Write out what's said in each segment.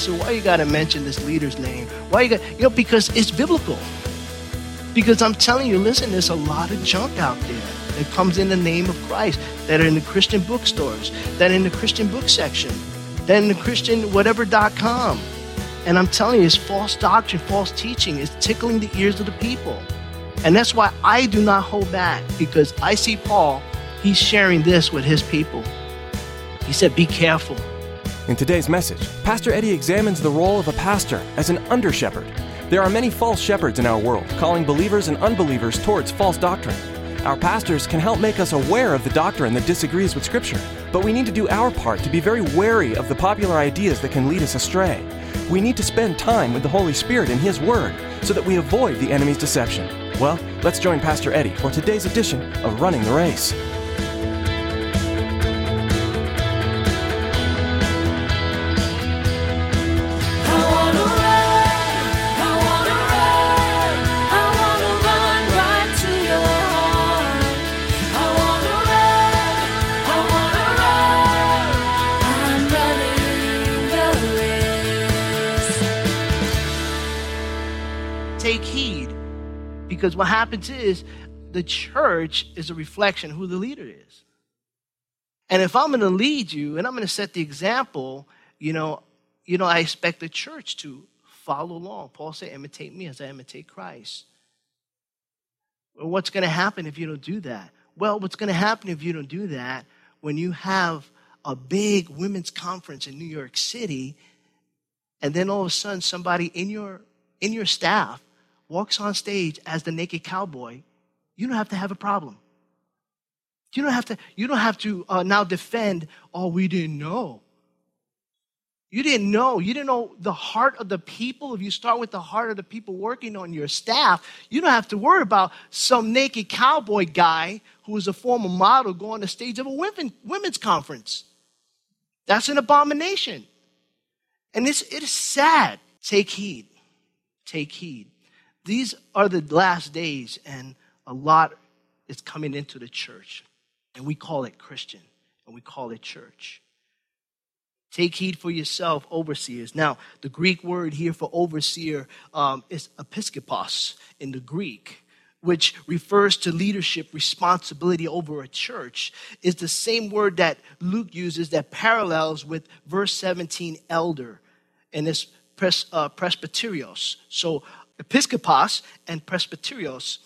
Pastor, why you got to mention this leader's name? Why you got, you know, because it's biblical. Because I'm telling you, listen, there's a lot of junk out there that comes in the name of Christ, that are in the Christian bookstores, that are in the Christian book section, that in the Christian whatever.com. And I'm telling you, it's false doctrine, false teaching. It's tickling the ears of the people. And that's why I do not hold back because I see Paul, he's sharing this with his people. He said, Be careful. In today's message, Pastor Eddie examines the role of a pastor as an under shepherd. There are many false shepherds in our world, calling believers and unbelievers towards false doctrine. Our pastors can help make us aware of the doctrine that disagrees with Scripture, but we need to do our part to be very wary of the popular ideas that can lead us astray. We need to spend time with the Holy Spirit and His Word so that we avoid the enemy's deception. Well, let's join Pastor Eddie for today's edition of Running the Race. Because what happens is the church is a reflection who the leader is. And if I'm going to lead you and I'm going to set the example, you know, you know, I expect the church to follow along. Paul said, imitate me as I imitate Christ. Well, what's going to happen if you don't do that? Well, what's going to happen if you don't do that when you have a big women's conference in New York City, and then all of a sudden somebody in your in your staff walks on stage as the naked cowboy, you don't have to have a problem. You don't have to, you don't have to uh, now defend, oh, we didn't know. You didn't know. You didn't know the heart of the people. If you start with the heart of the people working on your staff, you don't have to worry about some naked cowboy guy who is a former model going on the stage of a women, women's conference. That's an abomination. And it's, it is sad. Take heed. Take heed. These are the last days, and a lot is coming into the church. And we call it Christian, and we call it church. Take heed for yourself, overseers. Now, the Greek word here for overseer um, is episkopos in the Greek, which refers to leadership responsibility over a church. Is the same word that Luke uses that parallels with verse 17, elder, and it's pres, uh, presbyterios. So, episkopos and presbyterios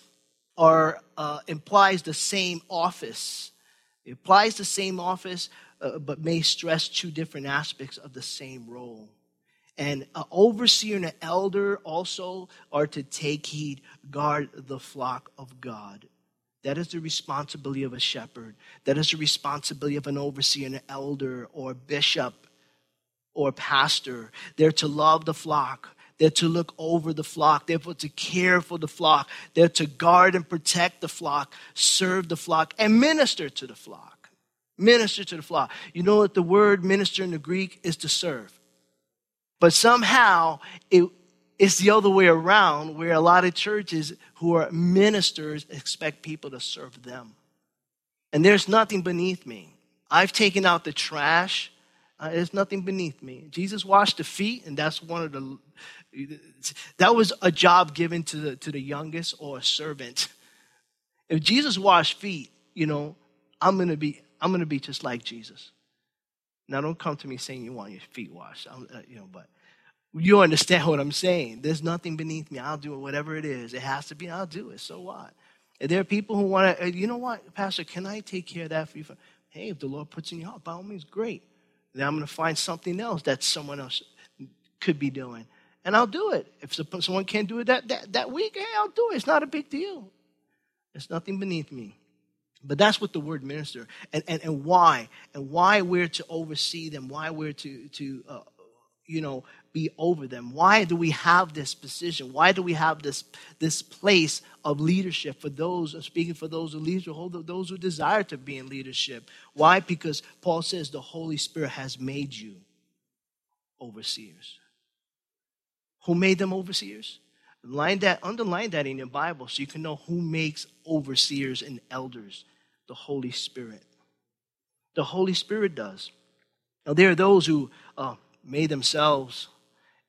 are uh, implies the same office. It implies the same office, uh, but may stress two different aspects of the same role. And an overseer and an elder also are to take heed, guard the flock of God. That is the responsibility of a shepherd. That is the responsibility of an overseer, and an elder, or bishop, or pastor. They're to love the flock. They're to look over the flock. They're to care for the flock. They're to guard and protect the flock, serve the flock, and minister to the flock. Minister to the flock. You know what the word minister in the Greek is to serve. But somehow it, it's the other way around where a lot of churches who are ministers expect people to serve them. And there's nothing beneath me. I've taken out the trash. Uh, there's nothing beneath me. Jesus washed the feet, and that's one of the that was a job given to the to the youngest or a servant. If Jesus washed feet, you know, I'm gonna be I'm gonna be just like Jesus. Now, don't come to me saying you want your feet washed, I'm, uh, you know, but you understand what I'm saying. There's nothing beneath me. I'll do it, whatever it is. It has to be. I'll do it. So what? And there are people who want to. You know what, Pastor? Can I take care of that for you? Hey, if the Lord puts in your heart, by all means, great. Then I'm going to find something else that someone else could be doing and I'll do it. If someone can't do it that, that, that week, hey, I'll do it. It's not a big deal. It's nothing beneath me. But that's what the word minister and, and, and why and why we're to oversee them, why we're to, to uh, you know, be over them? Why do we have this position? Why do we have this, this place of leadership for those, speaking for those who lead, those who desire to be in leadership? Why? Because Paul says the Holy Spirit has made you overseers. Who made them overseers? Line that, underline that in your Bible so you can know who makes overseers and elders. The Holy Spirit. The Holy Spirit does. Now, there are those who uh, made themselves,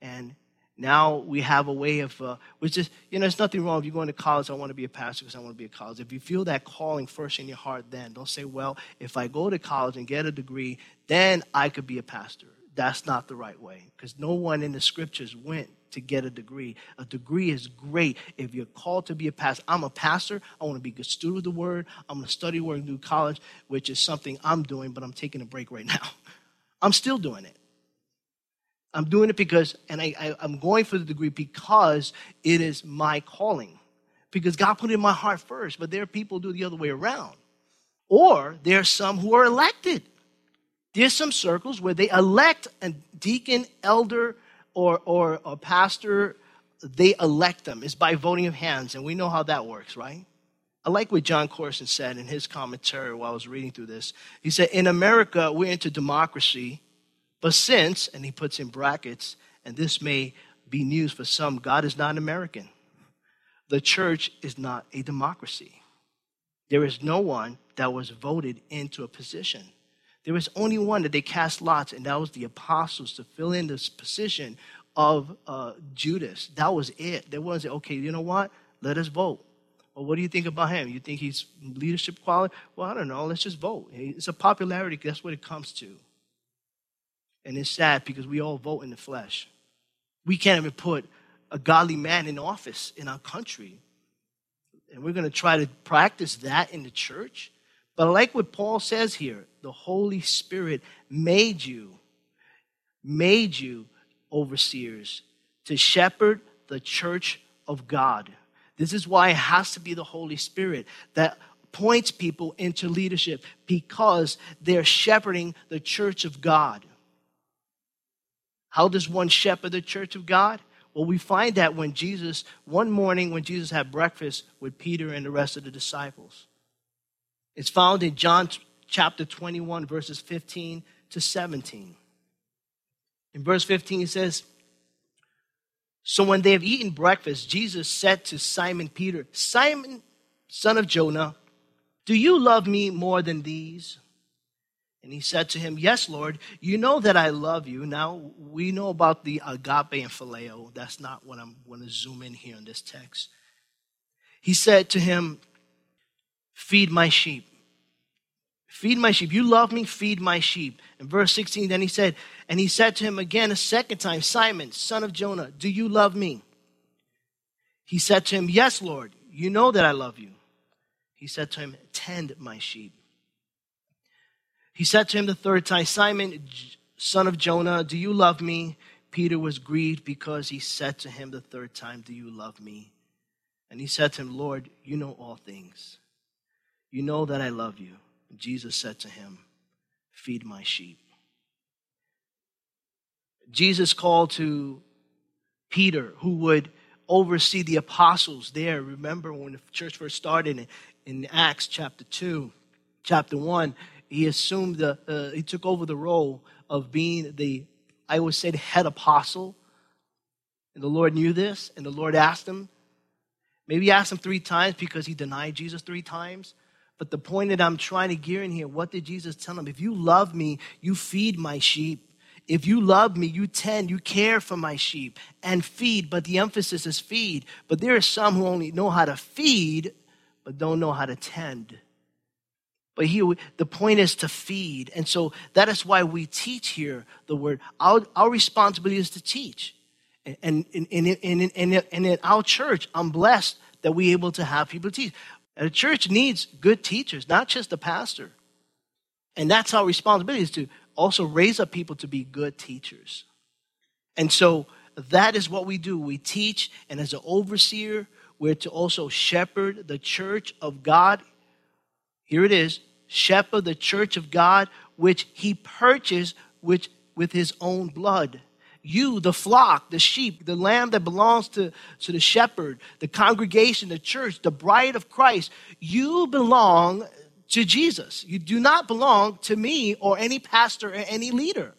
and now we have a way of, uh, which is, you know, there's nothing wrong if you're going to college, I want to be a pastor because I want to be a college. If you feel that calling first in your heart, then don't say, well, if I go to college and get a degree, then I could be a pastor. That's not the right way because no one in the scriptures went to get a degree. A degree is great if you're called to be a pastor. I'm a pastor. I want to be a good student of the word. I'm going to study word and do college, which is something I'm doing, but I'm taking a break right now. I'm still doing it. I'm doing it because, and I, I, I'm going for the degree because it is my calling. Because God put it in my heart first, but there are people who do the other way around. Or there are some who are elected. There's some circles where they elect a deacon, elder, or, or a pastor, they elect them. It's by voting of hands, and we know how that works, right? I like what Jon Courson said in his commentary while I was reading through this. He said, In America, we're into democracy, but since, and he puts in brackets, and this may be news for some, God is not American. The church is not a democracy. There is no one that was voted into a position. There was only one that they cast lots, and that was the apostles to fill in this position of uh, Judas. That was it. There wasn't, okay, you know what? Let us vote. Well, what do you think about him? You think he's leadership quality? Well, I don't know. Let's just vote. It's a popularity. That's what it comes to. And it's sad because we all vote in the flesh. We can't even put a godly man in office in our country. And we're going to try to practice that in the church. But I like what Paul says here the Holy Spirit made you, made you overseers to shepherd the church of God. This is why it has to be the Holy Spirit that points people into leadership because they're shepherding the church of God. How does one shepherd the church of God? Well, we find that when Jesus, one morning when Jesus had breakfast with Peter and the rest of the disciples. It's found in John chapter 21, verses 15 to 17. In verse 15, it says, So when they have eaten breakfast, Jesus said to Simon Peter, Simon, son of Jonah, do you love me more than these? And he said to him, Yes, Lord, you know that I love you. Now, we know about the agape and phileo. That's not what I'm going to zoom in here in this text. He said to him, Feed my sheep. Feed my sheep. You love me, feed my sheep. In verse 16, then he said, And he said to him again a second time, Simon, son of Jonah, do you love me? He said to him, Yes, Lord, you know that I love you. He said to him, Tend my sheep. He said to him the third time, Simon, son of Jonah, do you love me? Peter was grieved because he said to him the third time, Do you love me? And he said to him, Lord, you know all things. You know that I love you. Jesus said to him, Feed my sheep. Jesus called to Peter, who would oversee the apostles there. Remember when the church first started in, Acts chapter 2, chapter 1, he assumed the, uh, he took over the role of being the, I would say, the head apostle. And the Lord knew this, and the Lord asked him, Maybe asked him three times because he denied Jesus three times. But the point that I'm trying to gear in here, what did Jesus tell him? If you love me, you feed my sheep. If you love me, you tend, you care for my sheep and feed, but the emphasis is feed. But there are some who only know how to feed, but don't know how to tend. But here, the point is to feed. And so that is why we teach here the word. Our, our responsibility is to teach. And, and, and, and, and, and in our church, I'm blessed that we're able to have people teach. And a church needs good teachers, not just the pastor. And that's our responsibility is to also raise up people to be good teachers. And so that is what we do. We teach, and as an overseer, we're to also shepherd the church of God. Here it is shepherd the church of God, which he purchased which, with his own blood. You, the flock, the sheep, the lamb that belongs to, to the shepherd, the congregation, the church, the bride of Christ, you belong to Jesus. You do not belong to me or any pastor or any leader.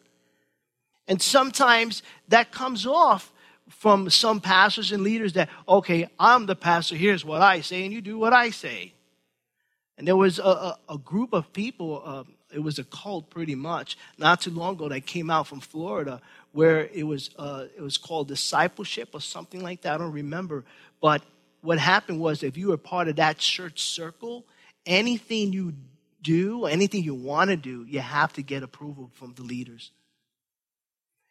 And sometimes that comes off from some pastors and leaders that, okay, I'm the pastor, here's what I say, and you do what I say. And there was a, a, a group of people, uh, it was a cult pretty much, not too long ago that came out from Florida where it was, uh, it was called discipleship or something like that. I don't remember. But what happened was if you were part of that church circle, anything you do, anything you want to do, you have to get approval from the leaders.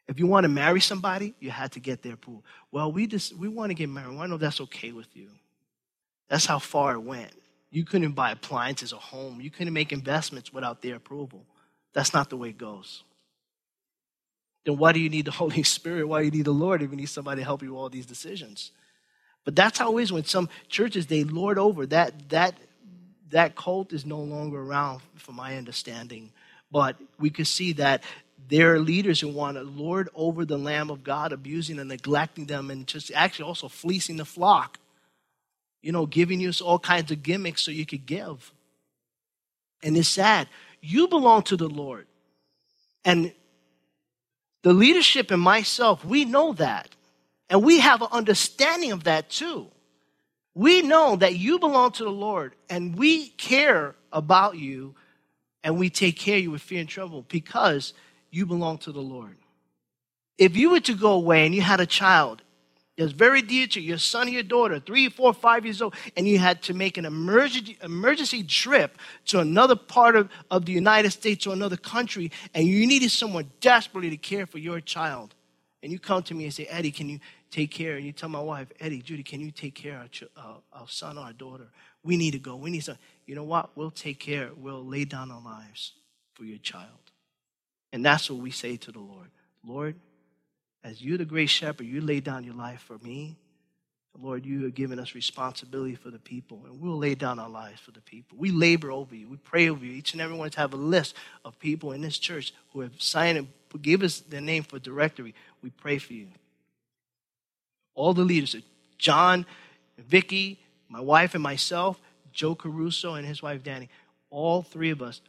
If you want to marry somebody, you had to get their approval. Well, we just we want to get married. Well, I know that's okay with you. That's how far it went. You couldn't buy appliances or home. You couldn't make investments without their approval. That's not the way it goes. Then why do you need the Holy Spirit? Why do you need the Lord if you need somebody to help you with all these decisions? But that's how it is when some churches they lord over that that that cult is no longer around, from my understanding. But we could see that there are leaders who want to lord over the Lamb of God, abusing and neglecting them, and just actually also fleecing the flock. You know, giving you all kinds of gimmicks so you could give. And it's sad. You belong to the Lord. And the leadership and myself, we know that. And we have an understanding of that too. We know that you belong to the Lord and we care about you and we take care of you with fear and trouble because you belong to the Lord. If you were to go away and you had a child that's very dear to you, your son or your daughter, three, four, five years old, and you had to make an emergency, emergency trip to another part of, of the United States or another country, and you needed someone desperately to care for your child, and you come to me and say, Eddie, can you take care. And you tell my wife, Eddie, Judy, can you take care of our, uh, our son or our daughter? We need to go. We need to. You know what? We'll take care. We'll lay down our lives for your child. And that's what we say to the Lord. Lord, as you're the great shepherd, you lay down your life for me. Lord, you have given us responsibility for the people, and we'll lay down our lives for the people. We labor over you. We pray over you. Each and every one to have a list of people in this church who have signed and give us their name for directory. We pray for you all the leaders, John, Vicky, my wife and myself, Joe Caruso and his wife Danny, all three of us,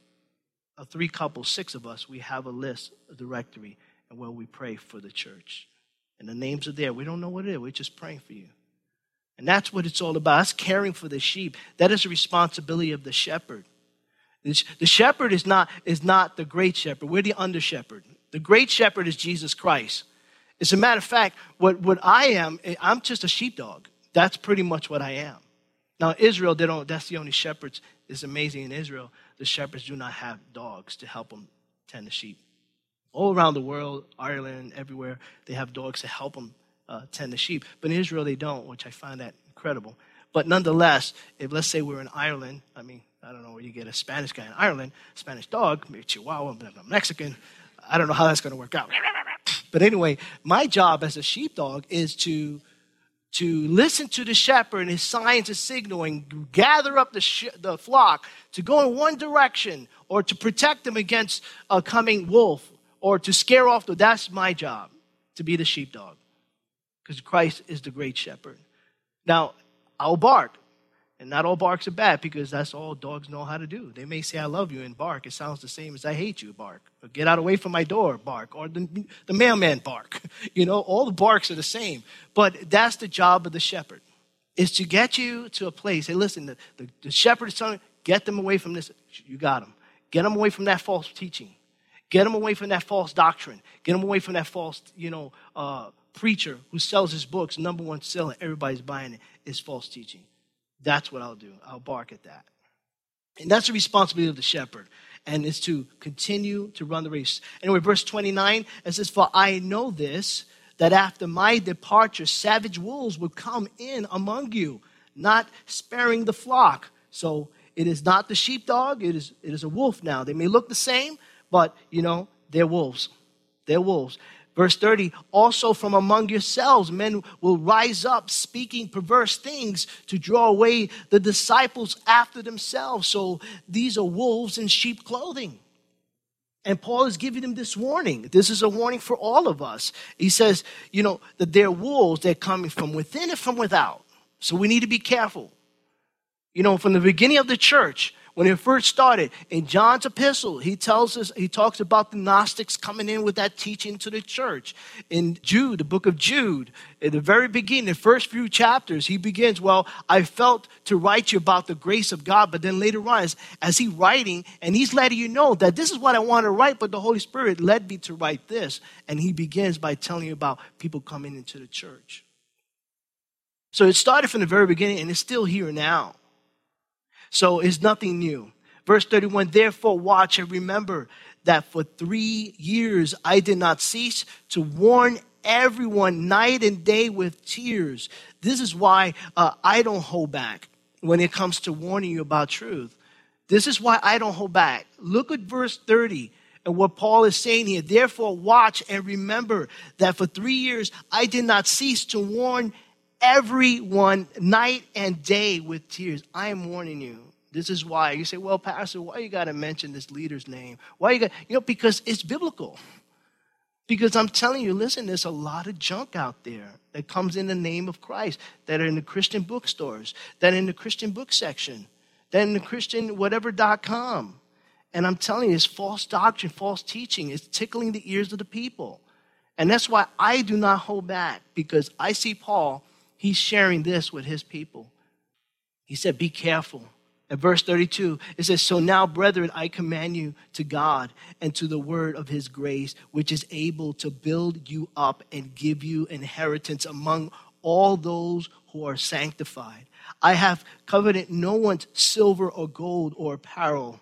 a three couples, six of us, we have a list, a directory, and where we pray for the church. And the names are there. We don't know what it is. We're just praying for you. And that's what it's all about. Us caring for the sheep. That is the responsibility of the shepherd. The shepherd is not, is not the great shepherd. We're the under shepherd. The great shepherd is Jesus Christ. As a matter of fact, what, what I am, I'm just a sheepdog. That's pretty much what I am. Now, Israel, they don't, that's the only shepherds. It's amazing in Israel, the shepherds do not have dogs to help them tend the sheep. All around the world, Ireland, everywhere, they have dogs to help them uh, tend the sheep. But in Israel, they don't, which I find that incredible. But nonetheless, if let's say we're in Ireland, I mean, I don't know where you get a Spanish guy in Ireland, Spanish dog, maybe Chihuahua, I'm Mexican. I don't know how that's going to work out. But anyway, my job as a sheepdog is to to listen to the shepherd and his signs and signal and gather up the, sh- the flock to go in one direction or to protect them against a coming wolf or to scare off the that's my job to be the sheepdog because christ is the great shepherd now i'll bark and not all barks are bad because that's all dogs know how to do. They may say, I love you and bark. It sounds the same as I hate you, bark. Or get out away from my door, bark. Or the, the mailman, bark. You know, all the barks are the same. But that's the job of the shepherd, is to get you to a place. Hey, listen, the, the, the shepherd is telling get them away from this. You got them. Get them away from that false teaching. Get them away from that false doctrine. Get them away from that false, you know, uh, preacher who sells his books, number one selling, everybody's buying it, is false teaching. That's what I'll do. I'll bark at that. And that's the responsibility of the shepherd. And it's to continue to run the race. Anyway, verse 29, it says, For I know this, that after my departure, savage wolves will come in among you, not sparing the flock. So it is not the sheepdog, it is, it is a wolf now. They may look the same, but, you know, they're wolves. They're wolves. Verse 30 also from among yourselves, men will rise up speaking perverse things to draw away the disciples after themselves. So these are wolves in sheep clothing. And Paul is giving them this warning. This is a warning for all of us. He says, you know, that they're wolves, they're coming from within and from without. So we need to be careful. You know, from the beginning of the church, when it first started, in John's epistle, he tells us, he talks about the Gnostics coming in with that teaching to the church. In Jude, the book of Jude, in the very beginning, the first few chapters, he begins, Well, I felt to write you about the grace of God, but then later on, as, as he writing, and he's letting you know that this is what I want to write, but the Holy Spirit led me to write this. And he begins by telling you about people coming into the church. So it started from the very beginning, and it's still here now. So it's nothing new. Verse 31 Therefore, watch and remember that for three years I did not cease to warn everyone night and day with tears. This is why uh, I don't hold back when it comes to warning you about truth. This is why I don't hold back. Look at verse 30 and what Paul is saying here. Therefore, watch and remember that for three years I did not cease to warn everyone night and day with tears. I am warning you. This is why. You say, well, Pastor, why you got to mention this leader's name? Why you got, you know, because it's biblical. Because I'm telling you, listen, there's a lot of junk out there that comes in the name of Christ, that are in the Christian bookstores, that in the Christian book section, that in the Christian whatever.com. And I'm telling you, it's false doctrine, false teaching. It's tickling the ears of the people. And that's why I do not hold back, because I see Paul he's sharing this with his people. He said, Be careful. At verse 32, it says, So now, brethren, I command you to God and to the word of his grace, which is able to build you up and give you inheritance among all those who are sanctified. I have coveted no one's silver or gold or apparel.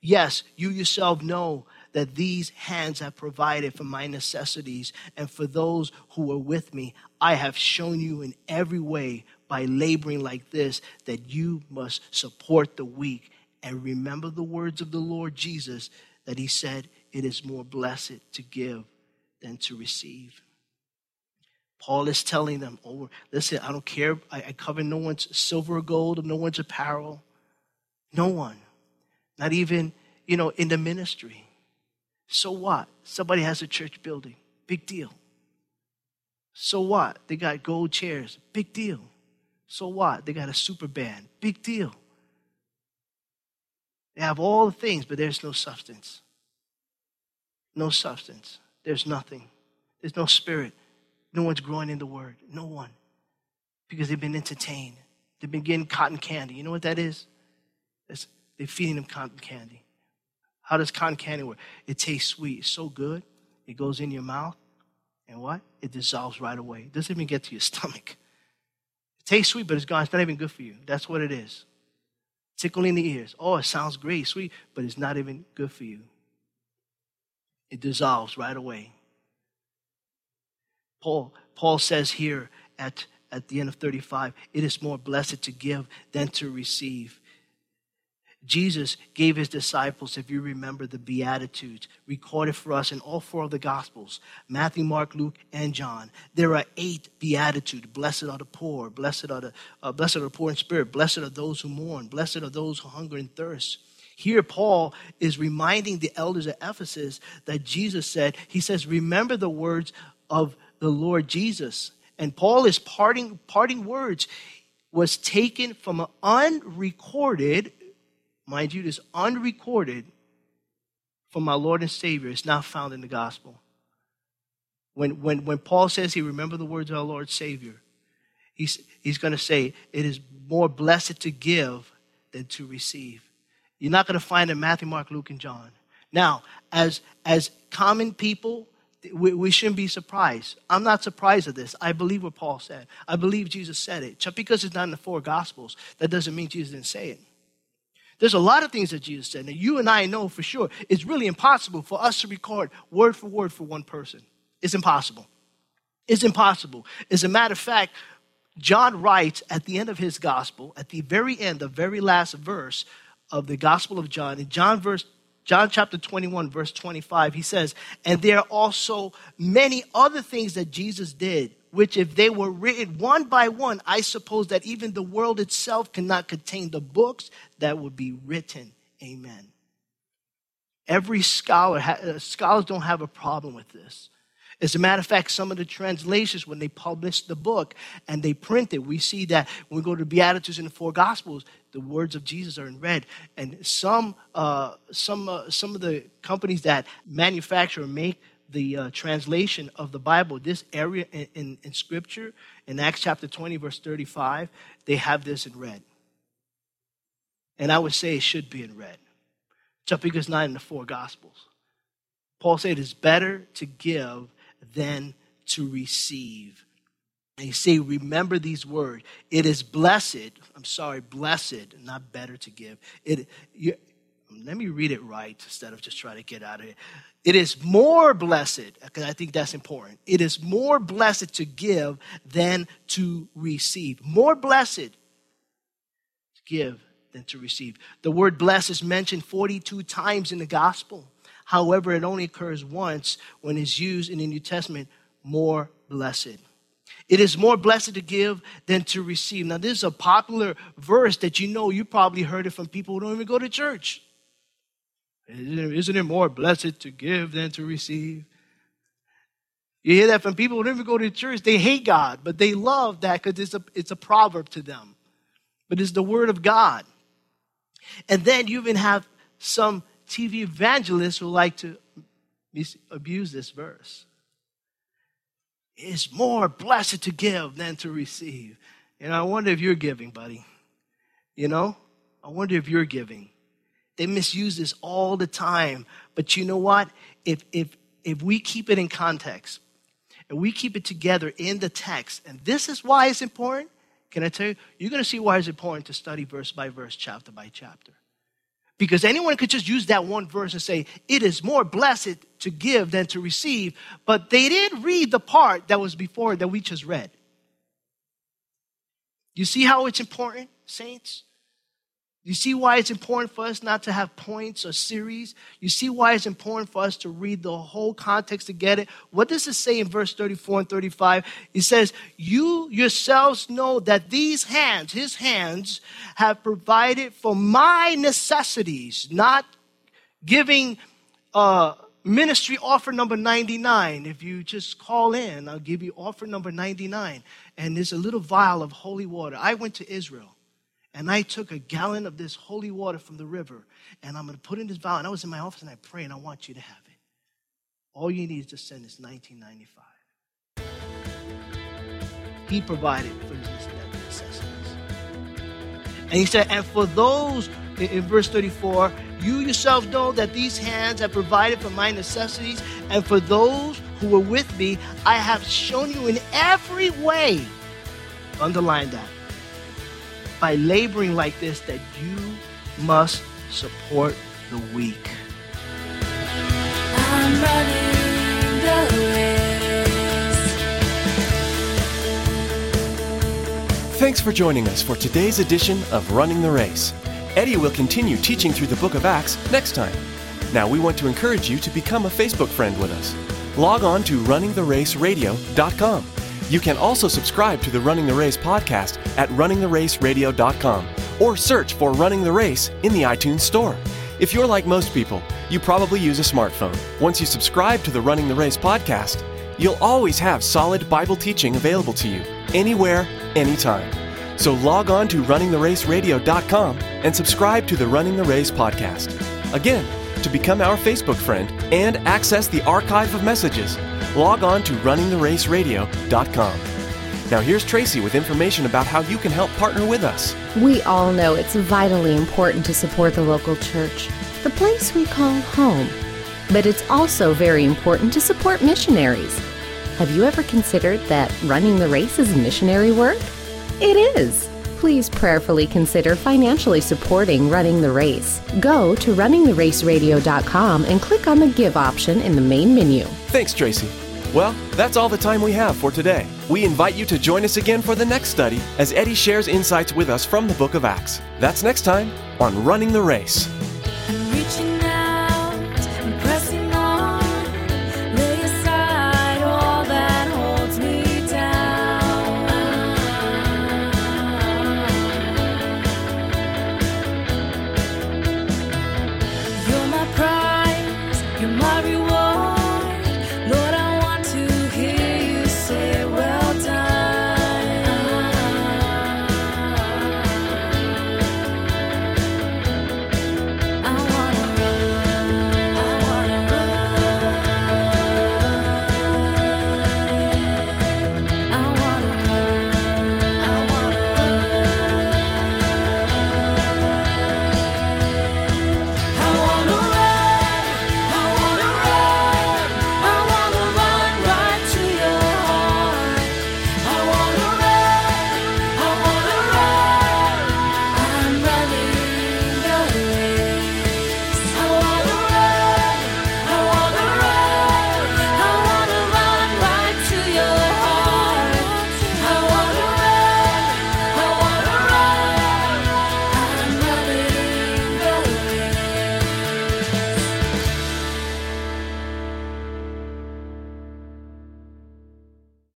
Yes, you yourself know that these hands have provided for my necessities and for those who are with me. I have shown you in every way by laboring like this that you must support the weak and remember the words of the Lord Jesus that he said, It is more blessed to give than to receive. Paul is telling them, Oh, listen, I don't care. I, I cover no one's silver or gold, or no one's apparel. No one. Not even, you know, in the ministry. So what? Somebody has a church building. Big deal. So what? They got gold chairs. Big deal. So what? They got a super band. Big deal. They have all the things, but there's no substance. No substance. There's nothing. There's no spirit. No one's growing in the word. No one. Because they've been entertained. They've been getting cotton candy. You know what that is? They're feeding them cotton candy. How does cotton candy work? It tastes sweet. It's so good. It goes in your mouth. And what? It dissolves right away. It doesn't even get to your stomach. It tastes sweet, but it's gone. It's not even good for you. That's what it is. Tickling the ears. Oh, it sounds great, sweet, but it's not even good for you. It dissolves right away. Paul, Paul says here at, at the end of 35 it is more blessed to give than to receive. Jesus gave his disciples, if you remember, the Beatitudes recorded for us in all four of the Gospels Matthew, Mark, Luke, and John. There are eight Beatitudes Blessed are the poor, blessed are the, uh, blessed are the poor in spirit, blessed are those who mourn, blessed are those who hunger and thirst. Here, Paul is reminding the elders of Ephesus that Jesus said, He says, Remember the words of the Lord Jesus. And Paul is parting, parting words was taken from an unrecorded mind you, this unrecorded from our Lord and Savior. It's not found in the gospel. When, when, when Paul says he remember the words of our Lord Savior, he's, he's going to say, it is more blessed to give than to receive. You're not going to find it in Matthew, Mark, Luke, and John. Now, as, as common people, we, we, shouldn't be surprised. I'm not surprised at this. I believe what Paul said. I believe Jesus said it. Just because it's not in the four Gospels, that doesn't mean Jesus didn't say it. There's a lot of things that Jesus said. and you and I know for sure it's really impossible for us to record word for word for one person. It's impossible. It's impossible. As a matter of fact, John writes at the end of his gospel, at the very end, the very last verse of the Gospel of John, in John verse John chapter 21, verse 25, he says, And there are also many other things that Jesus did which if they were written one by one, I suppose that even the world itself cannot contain the books that would be written. Amen. Every scholar, uh, scholars don't have a problem with this. As a matter of fact, some of the translations, when they publish the book and they print it, we see that when we go to Beatitudes in the four Gospels, the words of Jesus are in red. And some, uh, some, uh, some of the companies that manufacture or make the uh, translation of the Bible, this area in, in, in Scripture, in Acts chapter 20, verse 35, they have this in red. And I would say it should be in red, just because not in the four Gospels. Paul said it's better to give than to receive. And you say, remember these words. It is blessed, I'm sorry, blessed, not better to give. It, you, let me read it right instead of just trying to get out of it. It is more blessed, because I think that's important. It is more blessed to give than to receive. More blessed to give than to receive. The word blessed is mentioned 42 times in the gospel. However, it only occurs once when it's used in the New Testament more blessed. It is more blessed to give than to receive. Now, this is a popular verse that you know you probably heard it from people who don't even go to church. Isn't it more blessed to give than to receive? You hear that from people who don't go to church. They hate God, but they love that because it's a, it's a proverb to them. But it's the word of God. And then you even have some TV evangelists who like to abuse this verse. It's more blessed to give than to receive. And I wonder if you're giving, buddy. You know, I wonder if you're giving. They misuse this all the time. But you know what? If, if, if we keep it in context and we keep it together in the text, and this is why it's important, can I tell you? You're going to see why it's important to study verse by verse, chapter by chapter. Because anyone could just use that one verse and say, it is more blessed to give than to receive. But they didn't read the part that was before that we just read. You see how it's important, saints? You see why it's important for us not to have points or series? You see why it's important for us to read the whole context to get it? What does it say in verse 34 and 35? It says, You yourselves know that these hands, his hands, have provided for my necessities, not giving uh, ministry offer number 99. If you just call in, I'll give you offer number 99. And there's a little vial of holy water. I went to Israel. And I took a gallon of this holy water from the river, and I'm going to put in this vial. And I was in my office, and I pray, and I want you to have it. All you need is to send is 1995. He provided for his necessities. And he said, and for those, in verse 34, you yourself know that these hands have provided for my necessities, and for those who were with me, I have shown you in every way. Underline that by laboring like this that you must support the weak. Thanks for joining us for today's edition of Running the Race. Eddie will continue teaching through the book of Acts next time. Now, we want to encourage you to become a Facebook friend with us. Log on to runningtheraceradio.com you can also subscribe to the Running the Race podcast at runningtheraceradio.com or search for Running the Race in the iTunes Store. If you're like most people, you probably use a smartphone. Once you subscribe to the Running the Race podcast, you'll always have solid Bible teaching available to you, anywhere, anytime. So log on to runningtheraceradio.com and subscribe to the Running the Race podcast. Again, to become our Facebook friend and access the archive of messages, log on to runningtheraceradio.com. Now, here's Tracy with information about how you can help partner with us. We all know it's vitally important to support the local church, the place we call home. But it's also very important to support missionaries. Have you ever considered that running the race is missionary work? It is. Please prayerfully consider financially supporting Running the Race. Go to runningtheraceradio.com and click on the Give option in the main menu. Thanks, Tracy. Well, that's all the time we have for today. We invite you to join us again for the next study as Eddie shares insights with us from the book of Acts. That's next time on Running the Race.